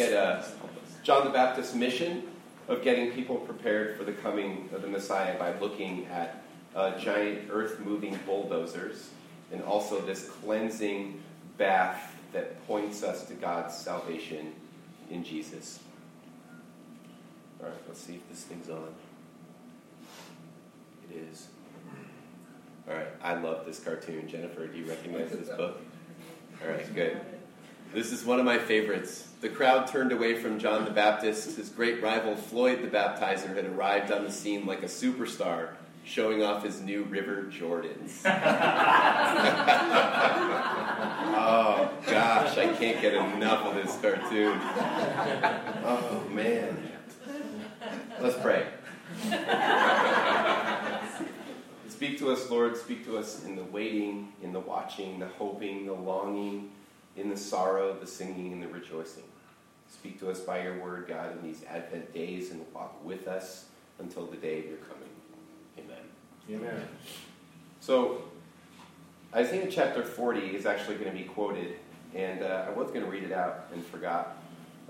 at uh, John the Baptist's mission of getting people prepared for the coming of the Messiah by looking at uh, giant earth moving bulldozers and also this cleansing bath that points us to God's salvation in Jesus. All right, let's see if this thing's on. It is. All right, I love this cartoon. Jennifer, do you recognize this book? All right, good. This is one of my favorites. The crowd turned away from John the Baptist. His great rival, Floyd the Baptizer, had arrived on the scene like a superstar, showing off his new River Jordans. oh, gosh, I can't get enough of this cartoon. Oh, man. Let's pray. Speak to us, Lord. Speak to us in the waiting, in the watching, the hoping, the longing in the sorrow, the singing, and the rejoicing. Speak to us by your word, God, in these Advent days and walk with us until the day of your coming. Amen. Amen. So, Isaiah chapter 40 is actually going to be quoted, and uh, I was going to read it out and forgot,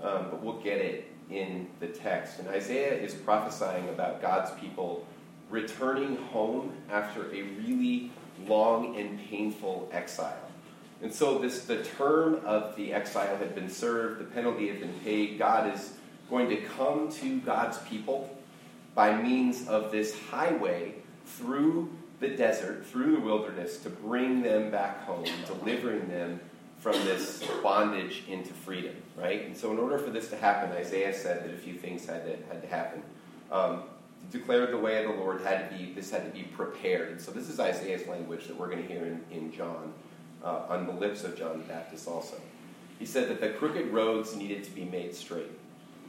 um, but we'll get it in the text. And Isaiah is prophesying about God's people returning home after a really long and painful exile. And so this the term of the exile had been served, the penalty had been paid. God is going to come to God's people by means of this highway through the desert, through the wilderness, to bring them back home, delivering them from this bondage into freedom, right? And so, in order for this to happen, Isaiah said that a few things had to, had to happen. Um, declared the way of the Lord had to be, this had to be prepared. And so, this is Isaiah's language that we're going to hear in, in John uh, on the lips of John the Baptist also. He said that the crooked roads needed to be made straight,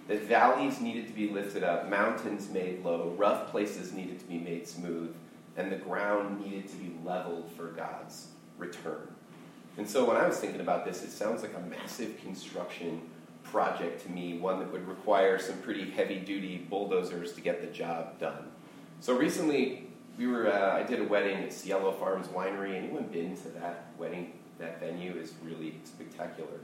that valleys needed to be lifted up, mountains made low, rough places needed to be made smooth, and the ground needed to be leveled for God's return. And so when I was thinking about this, it sounds like a massive construction project to me, one that would require some pretty heavy duty bulldozers to get the job done. So recently, we were uh, I did a wedding at Cielo Farms Winery. Anyone been to that wedding? That venue is really spectacular.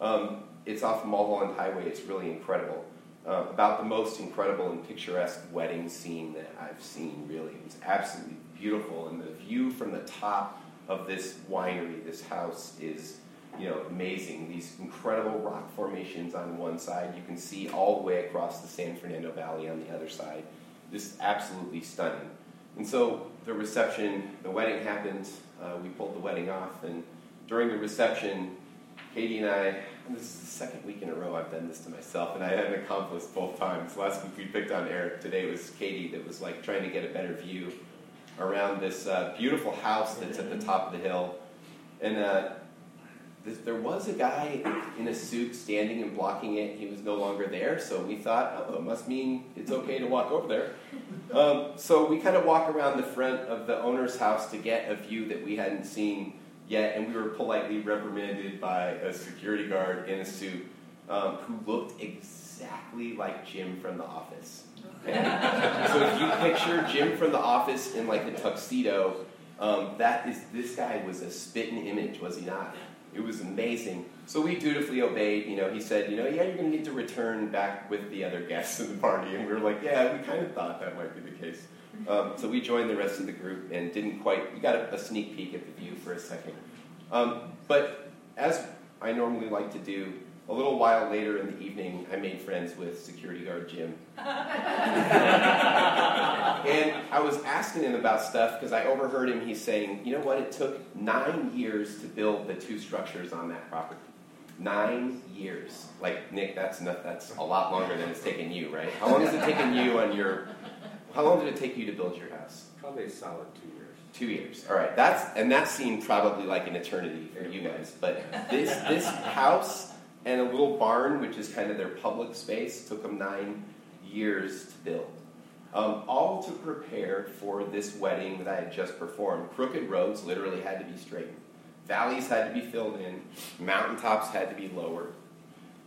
Um, it's off Mulholland Highway. It's really incredible. Uh, about the most incredible and picturesque wedding scene that I've seen. Really, it was absolutely beautiful, and the view from the top of this winery, this house, is you know amazing. These incredible rock formations on one side. You can see all the way across the San Fernando Valley on the other side. This is absolutely stunning. And so the reception, the wedding happened. Uh, we pulled the wedding off, and during the reception, Katie and I, and this is the second week in a row I've done this to myself, and I had an accomplice both times. Last week we picked on Eric. Today it was Katie that was like trying to get a better view around this uh, beautiful house that's at the top of the hill. And uh, there was a guy in a suit standing and blocking it. He was no longer there, so we thought, oh, it must mean it's okay to walk over there. Um, so we kind of walk around the front of the owner's house to get a view that we hadn't seen yet, and we were politely reprimanded by a security guard in a suit um, who looked exactly like Jim from The Office. So if you picture Jim from The Office in like a tuxedo, um, that is this guy was a spitting image, was he not? It was amazing. So we dutifully obeyed. You know, he said, you know, yeah, you're going to need to return back with the other guests in the party. And we were like, yeah, we kind of thought that might be the case. Um, so we joined the rest of the group and didn't quite, we got a, a sneak peek at the view for a second. Um, but as I normally like to do, a little while later in the evening, I made friends with security guard Jim. and I was asking him about stuff because I overheard him. He's saying, you know what? It took nine years to build the two structures on that property. Nine years. Like, Nick, that's, not, that's a lot longer than it's taken you, right? How long has it taken you on your. How long did it take you to build your house? Probably a solid two years. Two years. All right. That's and that seemed probably like an eternity for you guys. But this this house and a little barn, which is kind of their public space, took them nine years to build. Um, all to prepare for this wedding that I had just performed. Crooked roads literally had to be straightened. Valleys had to be filled in. Mountaintops had to be lowered.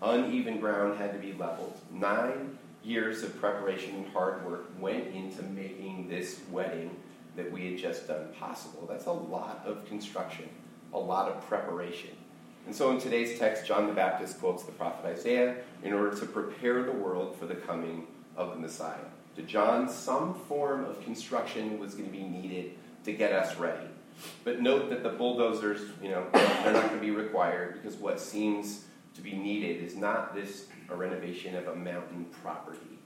Uneven ground had to be leveled. Nine years of preparation and hard work went into making this wedding that we had just done possible. That's a lot of construction, a lot of preparation. And so in today's text, John the Baptist quotes the prophet Isaiah in order to prepare the world for the coming of the Messiah. To John, some form of construction was going to be needed to get us ready. But note that the bulldozers, you know, they're not going to be required because what seems to be needed is not this a renovation of a mountain property,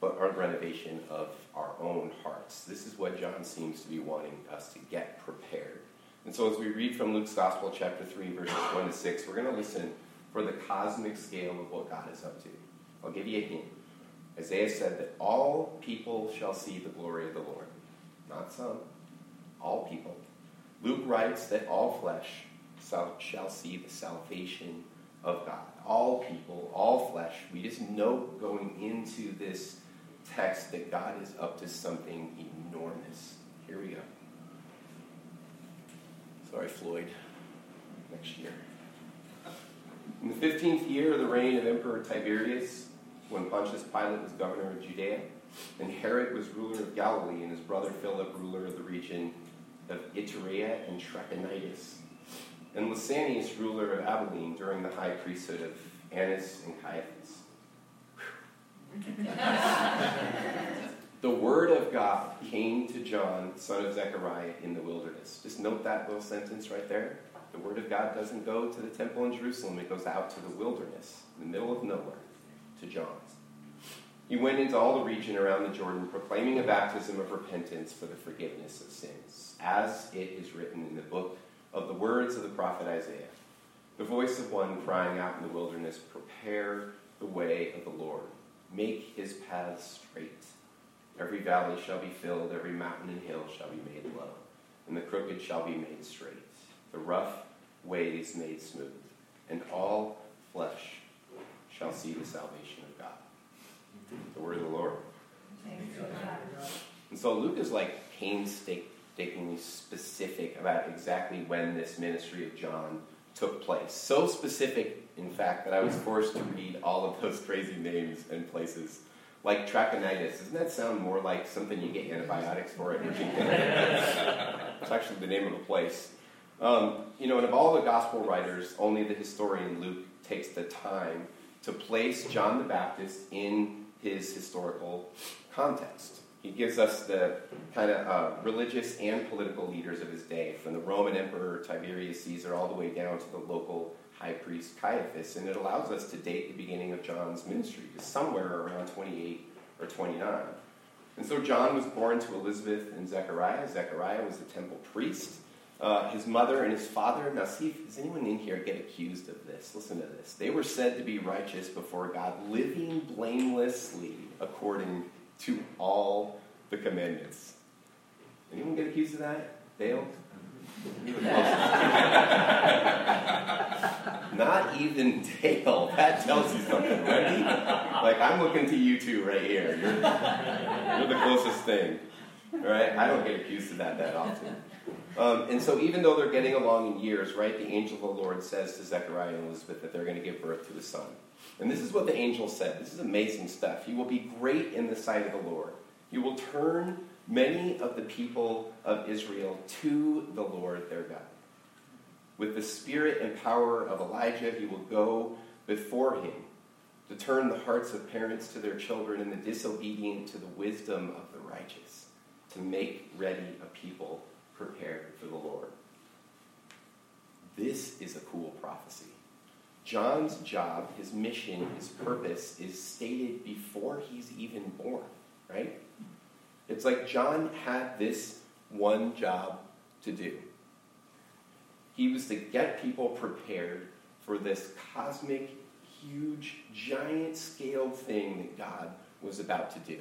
but a renovation of our own hearts. This is what John seems to be wanting us to get prepared. And so as we read from Luke's Gospel, chapter 3, verses 1 to 6, we're going to listen for the cosmic scale of what God is up to. I'll give you a hint. Isaiah said that all people shall see the glory of the Lord. Not some, all people. Luke writes that all flesh shall see the salvation of God. All people, all flesh. We just know going into this text that God is up to something enormous. Here we go. Sorry, Floyd. Next year. In the 15th year of the reign of Emperor Tiberius, when Pontius Pilate was governor of Judea, and Herod was ruler of Galilee, and his brother Philip, ruler of the region of Iturea and Trachonitis, and Lysanias, ruler of Abilene, during the high priesthood of Annas and Caiaphas. the word of God came to John, son of Zechariah, in the wilderness. Just note that little sentence right there. The word of God doesn't go to the temple in Jerusalem, it goes out to the wilderness, in the middle of nowhere, to John's. He went into all the region around the Jordan, proclaiming a baptism of repentance for the forgiveness of sins, as it is written in the book of the words of the prophet Isaiah. The voice of one crying out in the wilderness, Prepare the way of the Lord, make his paths straight. Every valley shall be filled, every mountain and hill shall be made low, and the crooked shall be made straight, the rough ways made smooth, and all flesh shall see the salvation. The word of the Lord. And so Luke is like painstakingly specific about exactly when this ministry of John took place. So specific, in fact, that I was forced to read all of those crazy names and places. Like Trachonitis. Doesn't that sound more like something you get antibiotics for at It's actually the name of a place. Um, you know, and of all the gospel writers, only the historian Luke takes the time to place John the Baptist in his historical context. He gives us the kind of uh, religious and political leaders of his day, from the Roman Emperor Tiberius Caesar all the way down to the local high priest Caiaphas, and it allows us to date the beginning of John's ministry to somewhere around 28 or 29. And so John was born to Elizabeth and Zechariah. Zechariah was the temple priest. Uh, his mother and his father. Now, see, if, does anyone in here get accused of this? Listen to this. They were said to be righteous before God, living blamelessly according to all the commandments. Anyone get accused of that? Dale? Not even Dale. That tells you something, right? Like, I'm looking to you two right here. You're, you're the closest thing. Right? I don't get accused of that that often. Um, and so, even though they're getting along in years, right, the angel of the Lord says to Zechariah and Elizabeth that they're going to give birth to a son. And this is what the angel said. This is amazing stuff. You will be great in the sight of the Lord. You will turn many of the people of Israel to the Lord their God. With the spirit and power of Elijah, he will go before him to turn the hearts of parents to their children and the disobedient to the wisdom of the righteous, to make ready a people prepared for the Lord. This is a cool prophecy. John's job, his mission, his purpose is stated before he's even born, right? It's like John had this one job to do. He was to get people prepared for this cosmic, huge, giant scale thing that God was about to do.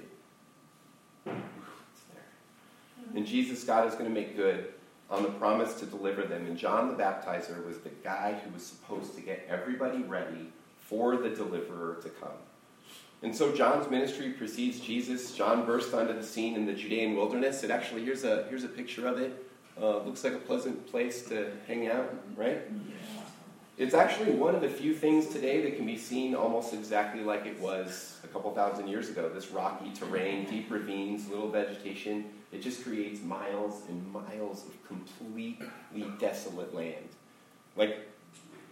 And Jesus, God is going to make good on the promise to deliver them. And John the Baptizer was the guy who was supposed to get everybody ready for the deliverer to come. And so John's ministry precedes Jesus. John burst onto the scene in the Judean wilderness. It actually, here's a, here's a picture of it. Uh, looks like a pleasant place to hang out, right? It's actually one of the few things today that can be seen almost exactly like it was a couple thousand years ago. This rocky terrain, deep ravines, little vegetation. It just creates miles and miles of completely desolate land. Like,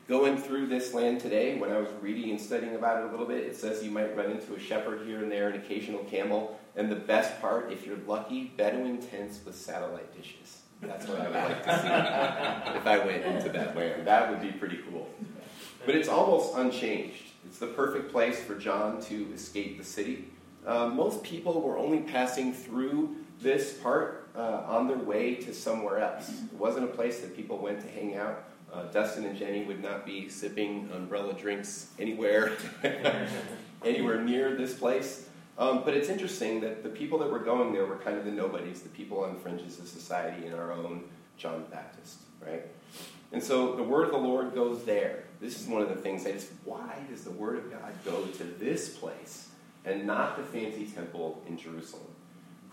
going through this land today, when I was reading and studying about it a little bit, it says you might run into a shepherd here and there, an occasional camel, and the best part, if you're lucky, Bedouin tents with satellite dishes. That's what I would like to see if I went into that land. That would be pretty cool. But it's almost unchanged. It's the perfect place for John to escape the city. Uh, most people were only passing through this part uh, on their way to somewhere else. It wasn't a place that people went to hang out. Uh, Dustin and Jenny would not be sipping umbrella drinks anywhere, anywhere near this place. Um, but it's interesting that the people that were going there were kind of the nobodies, the people on the fringes of society in our own John the Baptist, right? And so the word of the Lord goes there. This is one of the things I just, why does the word of God go to this place and not the fancy temple in Jerusalem?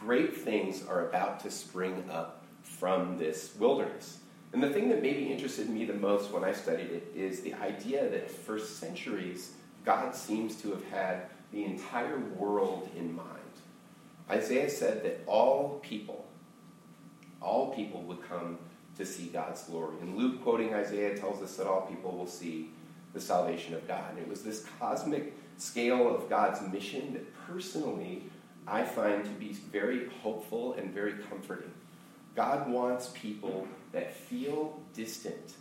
Great things are about to spring up from this wilderness. And the thing that maybe interested me the most when I studied it is the idea that for centuries, God seems to have had the entire world in mind. Isaiah said that all people, all people would come to see God's glory. And Luke, quoting Isaiah, tells us that all people will see the salvation of God. And it was this cosmic scale of God's mission that personally I find to be very hopeful and very comforting. God wants people that feel distant.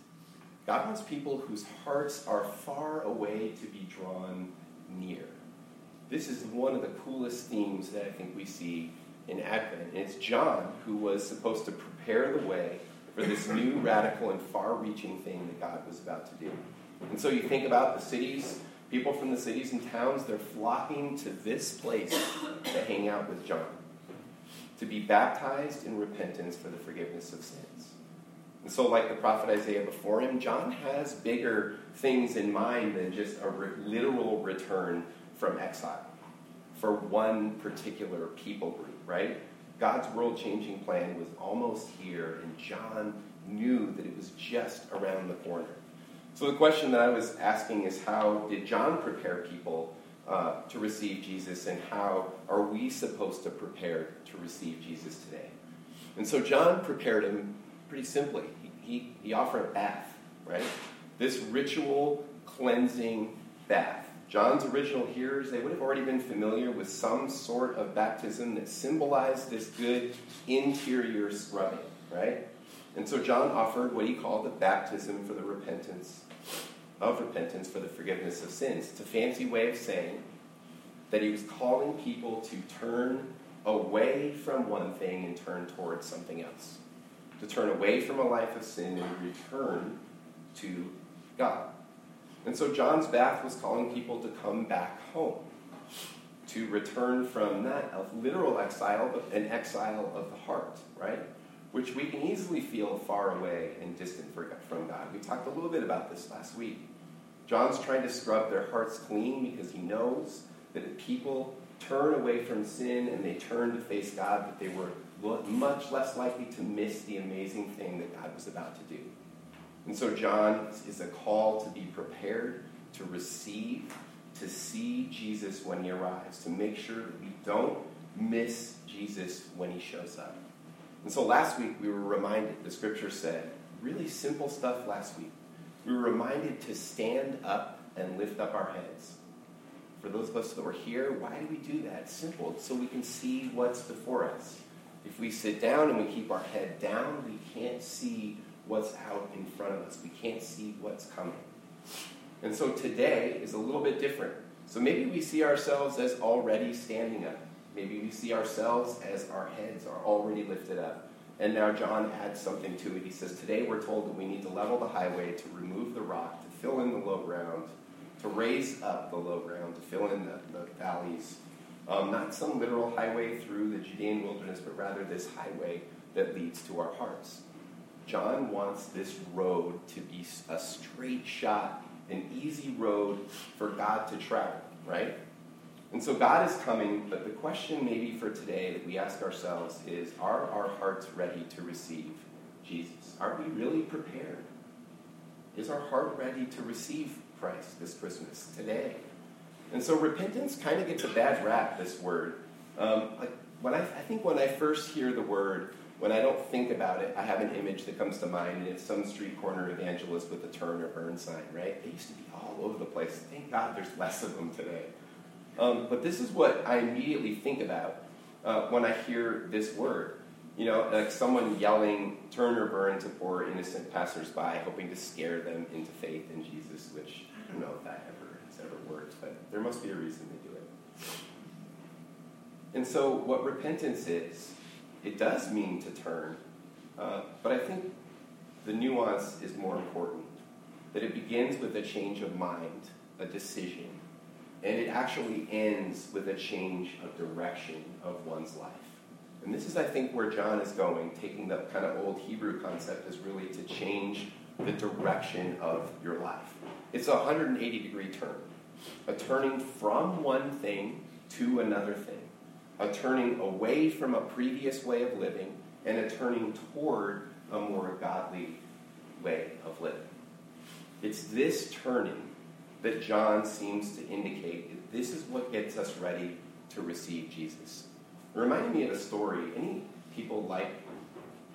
God wants people whose hearts are far away to be drawn near. This is one of the coolest themes that I think we see in Advent. And it's John who was supposed to prepare the way for this new, radical, and far reaching thing that God was about to do. And so you think about the cities, people from the cities and towns, they're flocking to this place to hang out with John, to be baptized in repentance for the forgiveness of sins. And so, like the prophet Isaiah before him, John has bigger things in mind than just a re- literal return from exile for one particular people group, right? God's world changing plan was almost here, and John knew that it was just around the corner. So, the question that I was asking is how did John prepare people uh, to receive Jesus, and how are we supposed to prepare to receive Jesus today? And so, John prepared him pretty simply. He, he, he offered a bath, right? This ritual cleansing bath. John's original hearers, they would have already been familiar with some sort of baptism that symbolized this good interior scrubbing, right? And so John offered what he called the baptism for the repentance of repentance for the forgiveness of sins. It's a fancy way of saying that he was calling people to turn away from one thing and turn towards something else. To turn away from a life of sin and return to God. And so John's bath was calling people to come back home, to return from not a literal exile, but an exile of the heart, right? Which we can easily feel far away and distant from God. We talked a little bit about this last week. John's trying to scrub their hearts clean because he knows that if people turn away from sin and they turn to face God, that they were much less likely to miss the amazing thing that God was about to do. And so, John is a call to be prepared, to receive, to see Jesus when he arrives, to make sure that we don't miss Jesus when he shows up. And so, last week we were reminded, the scripture said, really simple stuff last week. We were reminded to stand up and lift up our heads. For those of us that were here, why do we do that? It's simple. It's so we can see what's before us. If we sit down and we keep our head down, we can't see what's out in front of us. We can't see what's coming. And so today is a little bit different. So maybe we see ourselves as already standing up. Maybe we see ourselves as our heads are already lifted up. And now John adds something to it. He says, Today we're told that we need to level the highway, to remove the rock, to fill in the low ground, to raise up the low ground, to fill in the, the valleys. Um, not some literal highway through the Judean wilderness, but rather this highway that leads to our hearts. John wants this road to be a straight shot, an easy road for God to travel, right? And so God is coming, but the question maybe for today that we ask ourselves is are our hearts ready to receive Jesus? Are we really prepared? Is our heart ready to receive Christ this Christmas, today? And so repentance kind of gets a bad rap, this word. Um, like when I, I think when I first hear the word when I don't think about it, I have an image that comes to mind, and it's some street corner evangelist with a turn or burn sign, right? They used to be all over the place. Thank God there's less of them today. Um, but this is what I immediately think about uh, when I hear this word. You know, like someone yelling, turn or burn to poor innocent passersby, hoping to scare them into faith in Jesus, which I don't know if that ever has ever worked, but there must be a reason they do it. And so, what repentance is, it does mean to turn, uh, but I think the nuance is more important. That it begins with a change of mind, a decision, and it actually ends with a change of direction of one's life. And this is, I think, where John is going, taking the kind of old Hebrew concept is really to change the direction of your life. It's a 180 degree turn, a turning from one thing to another thing, a turning away from a previous way of living, and a turning toward a more godly way of living. It's this turning that John seems to indicate that this is what gets us ready to receive Jesus. It reminded me of a story. Any people like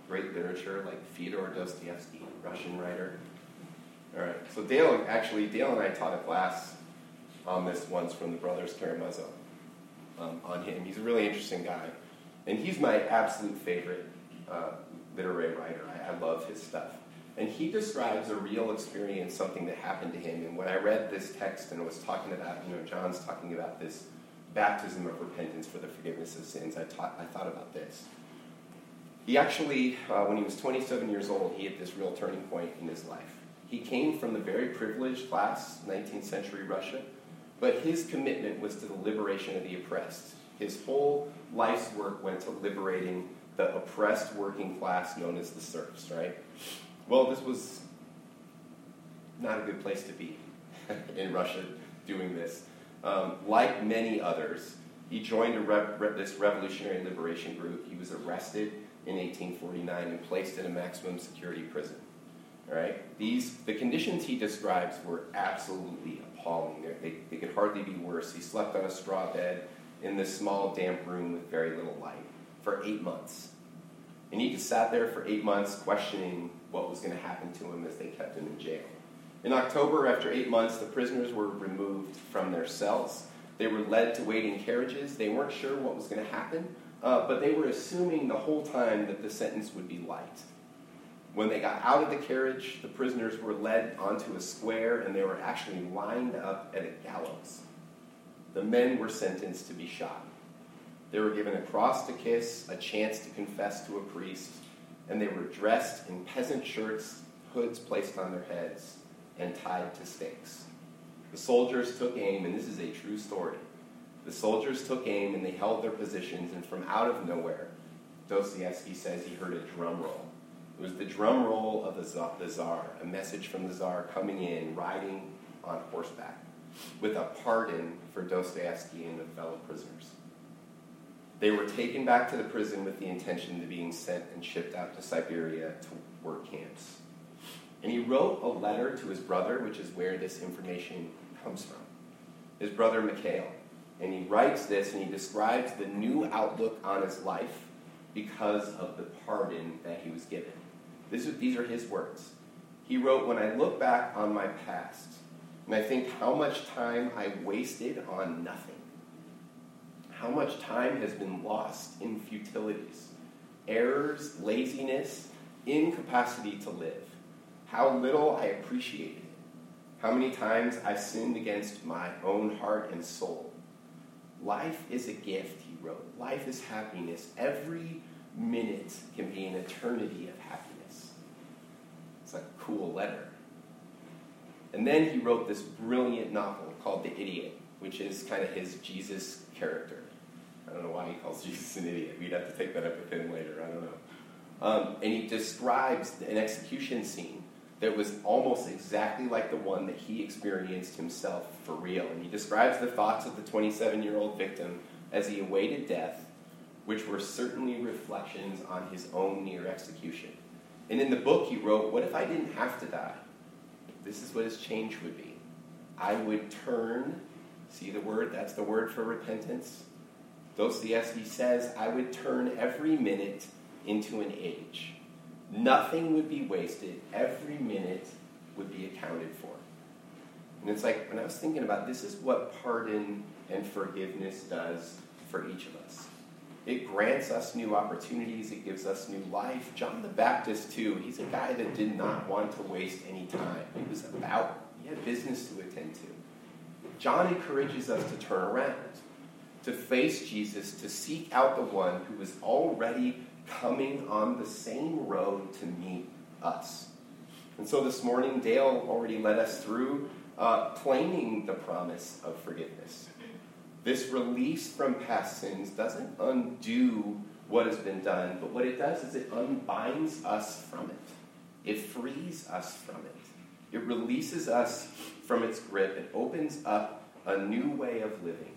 great literature, like Fyodor Dostoevsky, Russian writer? All right. So Dale, actually, Dale and I taught a class on this once from the brothers Karamazov um, on him. He's a really interesting guy, and he's my absolute favorite uh, literary writer. I, I love his stuff. And he describes a real experience, something that happened to him. And when I read this text and was talking about, you know, John's talking about this baptism of repentance for the forgiveness of sins, I, taught, I thought about this. He actually, uh, when he was 27 years old, he hit this real turning point in his life. He came from the very privileged class, 19th century Russia, but his commitment was to the liberation of the oppressed. His whole life's work went to liberating the oppressed working class known as the serfs, right? Well, this was not a good place to be in Russia doing this. Um, like many others, he joined this revolutionary liberation group. He was arrested in 1849 and placed in a maximum security prison. All right? These, the conditions he describes were absolutely appalling. They, they could hardly be worse. He slept on a straw bed in this small, damp room with very little light for eight months. And he just sat there for eight months questioning what was going to happen to him as they kept him in jail. In October, after eight months, the prisoners were removed from their cells. They were led to waiting carriages. They weren't sure what was going to happen, uh, but they were assuming the whole time that the sentence would be light. When they got out of the carriage, the prisoners were led onto a square and they were actually lined up at a gallows. The men were sentenced to be shot. They were given a cross to kiss, a chance to confess to a priest, and they were dressed in peasant shirts, hoods placed on their heads, and tied to stakes. The soldiers took aim, and this is a true story. The soldiers took aim and they held their positions, and from out of nowhere, Dostoevsky says he heard a drum roll. It was the drum roll of the czar, a message from the czar coming in, riding on horseback, with a pardon for Dostoevsky and the fellow prisoners. They were taken back to the prison with the intention of being sent and shipped out to Siberia to work camps. And he wrote a letter to his brother, which is where this information comes from. His brother Mikhail. And he writes this and he describes the new outlook on his life because of the pardon that he was given. This is, these are his words. He wrote, When I look back on my past, and I think how much time I wasted on nothing, how much time has been lost in futilities, errors, laziness, incapacity to live, how little I appreciated it, how many times I sinned against my own heart and soul. Life is a gift, he wrote. Life is happiness. Every minute can be an eternity of happiness. It's a cool letter. And then he wrote this brilliant novel called The Idiot, which is kind of his Jesus character. I don't know why he calls Jesus an idiot. We'd have to take that up with him later. I don't know. Um, and he describes an execution scene that was almost exactly like the one that he experienced himself for real. And he describes the thoughts of the 27 year old victim as he awaited death, which were certainly reflections on his own near execution. And in the book, he wrote, What if I didn't have to die? This is what his change would be. I would turn, see the word? That's the word for repentance. Dostoevsky says, I would turn every minute into an age. Nothing would be wasted, every minute would be accounted for. And it's like, when I was thinking about this is what pardon and forgiveness does for each of us. It grants us new opportunities, it gives us new life. John the Baptist, too, he's a guy that did not want to waste any time. He was about, he had business to attend to. John encourages us to turn around, to face Jesus, to seek out the one who is already coming on the same road to meet us. And so this morning, Dale already led us through uh, claiming the promise of forgiveness. This release from past sins doesn't undo what has been done, but what it does is it unbinds us from it. It frees us from it. It releases us from its grip. It opens up a new way of living,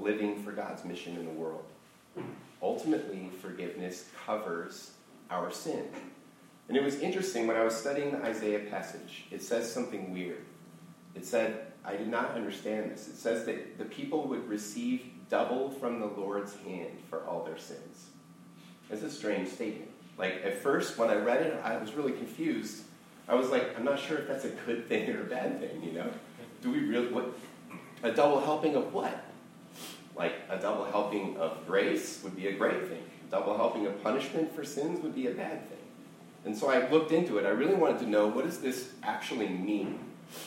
living for God's mission in the world. Ultimately, forgiveness covers our sin. And it was interesting when I was studying the Isaiah passage, it says something weird. It said, I did not understand this. It says that the people would receive double from the Lord's hand for all their sins. It's a strange statement. Like, at first, when I read it, I was really confused. I was like, I'm not sure if that's a good thing or a bad thing, you know? Do we really, what? A double helping of what? Like, a double helping of grace would be a great thing. Double helping of punishment for sins would be a bad thing. And so I looked into it. I really wanted to know what does this actually mean?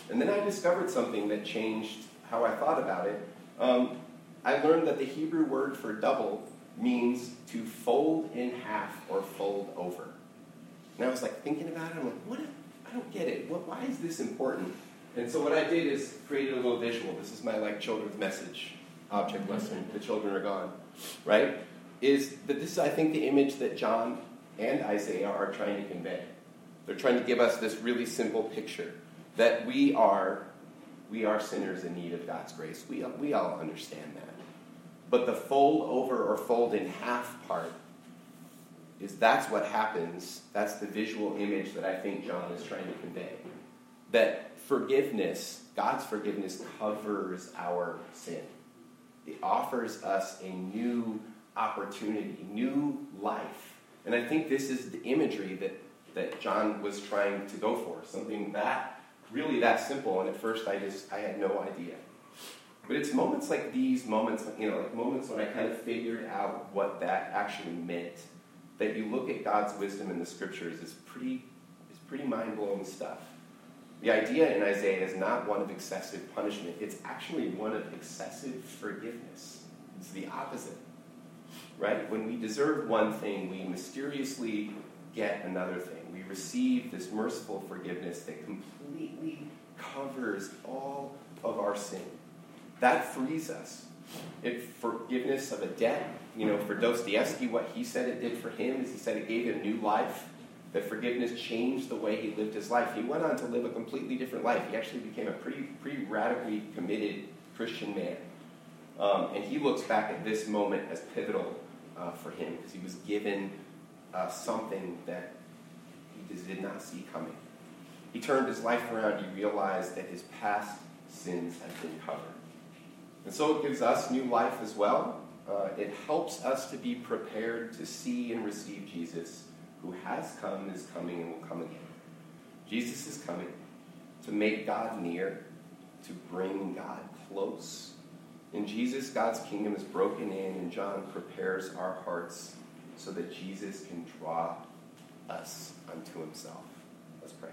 And then I discovered something that changed how I thought about it. Um, I learned that the Hebrew word for double means to fold in half or fold over. And I was like thinking about it. I'm like, what? If I don't get it. What, why is this important? And so what I did is created a little visual. This is my like children's message object lesson. The children are gone, right? Is that this is I think the image that John and Isaiah are trying to convey. They're trying to give us this really simple picture that we are we are sinners in need of God's grace. We, we all understand that. But the fold over or fold in half part is that's what happens. That's the visual image that I think John is trying to convey. That forgiveness, God's forgiveness, covers our sin. It offers us a new opportunity, new life. And I think this is the imagery that, that John was trying to go for, something that really that simple. And at first, I just I had no idea. But it's moments like these moments, you know, like moments when I kind of figured out what that actually meant. That you look at God's wisdom in the scriptures is pretty, is pretty mind blowing stuff. The idea in Isaiah is not one of excessive punishment; it's actually one of excessive forgiveness. It's the opposite, right? When we deserve one thing, we mysteriously get another thing. We receive this merciful forgiveness that completely covers all of our sin. That frees us. It forgiveness of a debt. You know, for Dostoevsky, what he said it did for him is he said it gave him new life. That forgiveness changed the way he lived his life. He went on to live a completely different life. He actually became a pretty, pretty radically committed Christian man. Um, and he looks back at this moment as pivotal uh, for him because he was given uh, something that he just did not see coming. He turned his life around. He realized that his past sins had been covered. And so it gives us new life as well. Uh, it helps us to be prepared to see and receive Jesus, who has come, is coming, and will come again. Jesus is coming to make God near, to bring God close. In Jesus, God's kingdom is broken in, and John prepares our hearts so that Jesus can draw us unto himself. Let's pray.